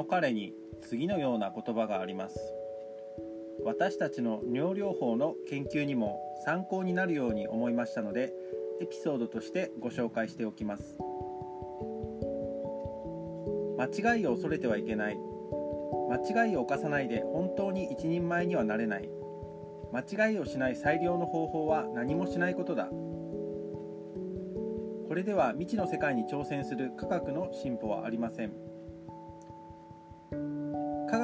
の彼に次のような言葉があります。私たちの尿療法の研究にも参考になるように思いましたのでエピソードとしてご紹介しておきます。間違いを恐れてはいけない。間違いを犯さないで本当に一人前にはなれない。間違いをしない最良の方法は何もしないことだ。これでは未知の世界に挑戦する科学の進歩はありません。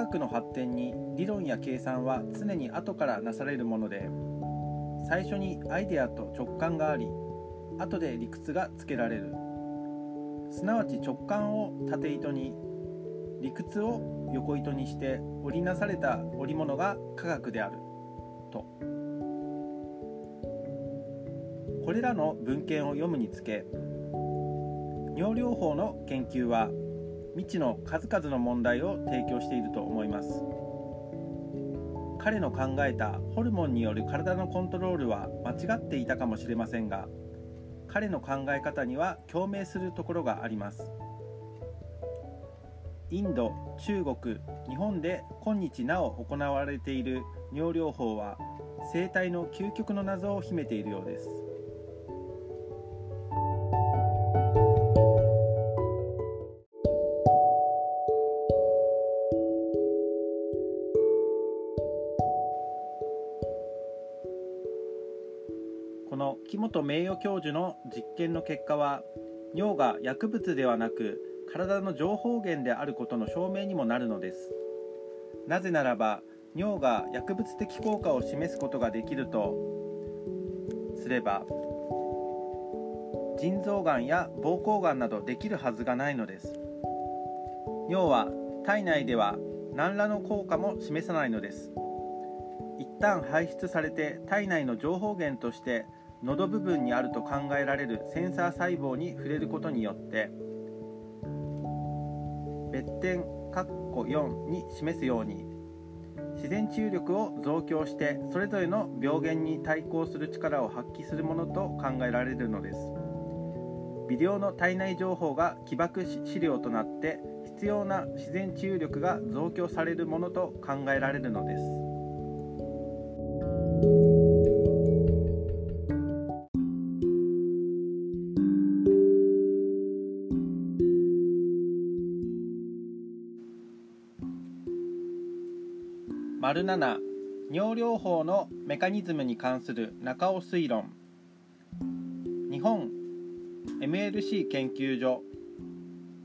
学の発展に理論や計算は常に後からなされるもので最初にアイデアと直感があり後で理屈がつけられる。すなわち直感を縦糸に理屈を横糸にして織りなされた織物が科学であると。これらの文献を読むにつけ尿療法の研究は未知の数々の問題を提供していると思います。彼の考えたホルモンによる体のコントロールは間違っていたかもしれませんが彼の考え方には共鳴するところがあります。インド中国日本で今日なお行われている尿療法は生態の究極の謎を秘めているようです。木本名誉教授の実験の結果は尿が薬物ではなく体の情報源であることの証明にもなるのです。なぜならば尿が薬物的効果を示すことができるとすれば腎臓がんや膀胱がんなどできるはずがないのです。尿は体内では何らの効果も示さないのです。一旦排出されて体内の情報源として喉部分にあると考えられるセンサー細胞に触れることによって別点4に示すように自然治癒力を増強してそれぞれの病原に対抗する力を発揮するものと考えられるのです。微量の体内情報が起爆資料となって必要な自然治癒力が増強されるものと考えられるのです。丸7尿療法のメカニズムに関する中尾推論。日本 MLC 研究所。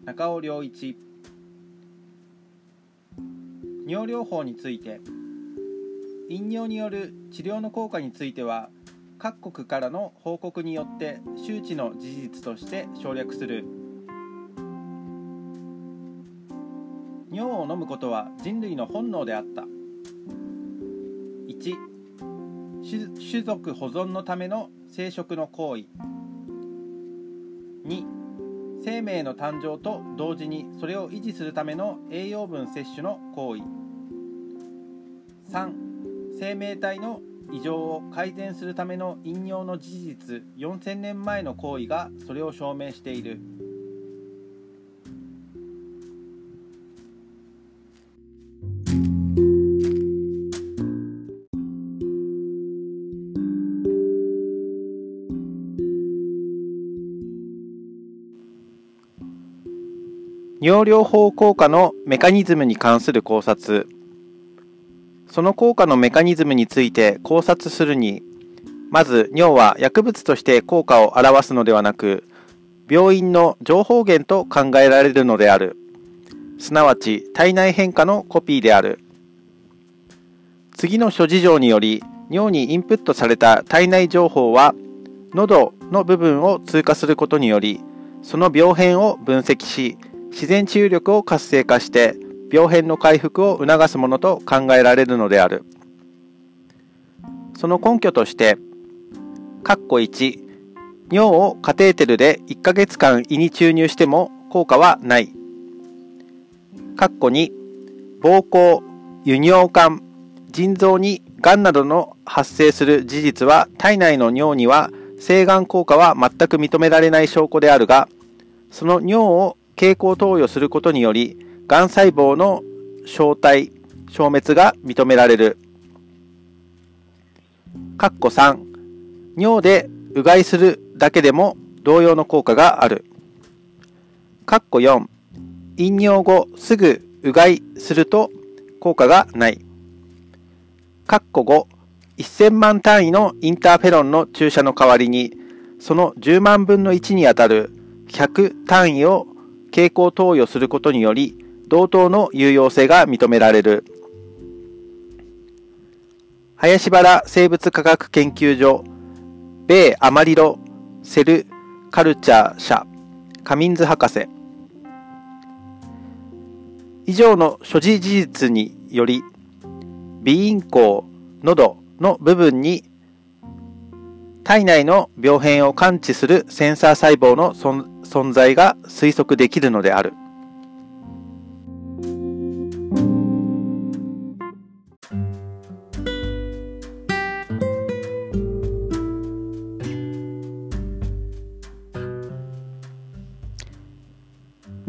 中尾良一。尿療法について。飲尿による治療の効果については各国からの報告によって周知の事実として省略する。尿を飲むことは人類の本能であった。1種族保存のための生殖の行為。2生命の誕生と同時にそれを維持するための栄養分摂取の行為。3生命体の異常を改善するための飲尿の事実。4000年前の行為がそれを証明している。尿療法効果のメカニズムに関する考察。その効果のメカニズムについて考察するにまず尿は薬物として効果を表すのではなく病院の情報源と考えられるのである。すなわち体内変化のコピーである。次の諸事情により尿にインプットされた体内情報は喉の部分を通過することによりその病変を分析し自然治癒力を活性化して病変の回復を促すものと考えられるのである。その根拠として1尿をカテーテルで1ヶ月間胃に注入しても効果はない。括弧2膀胱輸尿管腎臓にがんなどの発生する事実は体内の尿には性がん効果は全く認められない証拠であるがその尿を経口投与することによりがん細胞の消退、消滅が認められる。括弧3、尿でうがいするだけでも同様の効果がある。括弧4、飲尿後すぐうがいすると効果がない。括弧5、1000万単位のインターフェロンの注射の代わりに、その10万分の1にあたる100単位を経口投与することにより、同等の有用性が認められる。林原生物科学研究所、米アマリロセルカルチャー社、カミンズ博士。以上の所持事実により、鼻咽喉、喉の部分に体内の病変を感知するセンサー細胞の存存在が推測できるのである。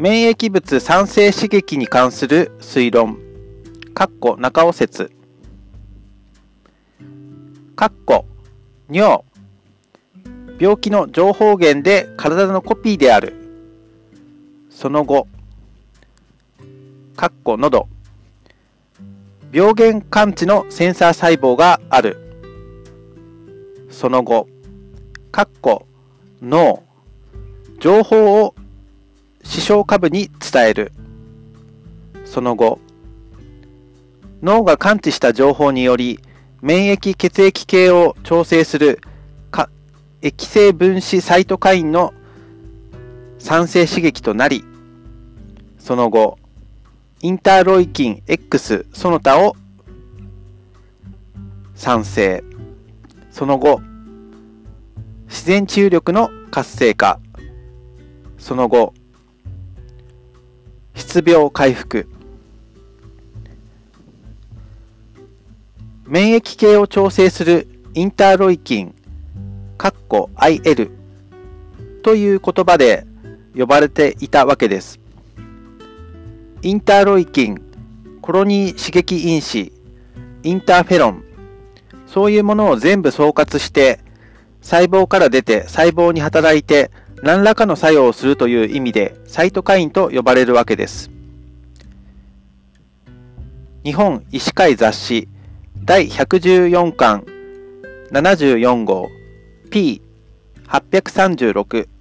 免疫物酸性刺激に関する推論、かっこ中尾説、かっこ尿、病気の情報源で体のコピーである。その後、かっこ喉、病原感知のセンサー細胞がある。その後、かっこ脳、情報を視床下部に伝える。その後、脳が感知した情報により、免疫血液系を調整する液性分子サイトカインの酸性刺激となり、その後、インターロイキン X その他を酸性、その後、自然治癒力の活性化、その後、失病回復。免疫系を調整するインターロイキン、カッコ IL という言葉で呼ばれていたわけです。インターロイキン、コロニー刺激因子、インターフェロン、そういうものを全部総括して細胞から出て細胞に働いて何らかの作用をするという意味でサイトカインと呼ばれるわけです。日本医師会雑誌第114巻74号 P836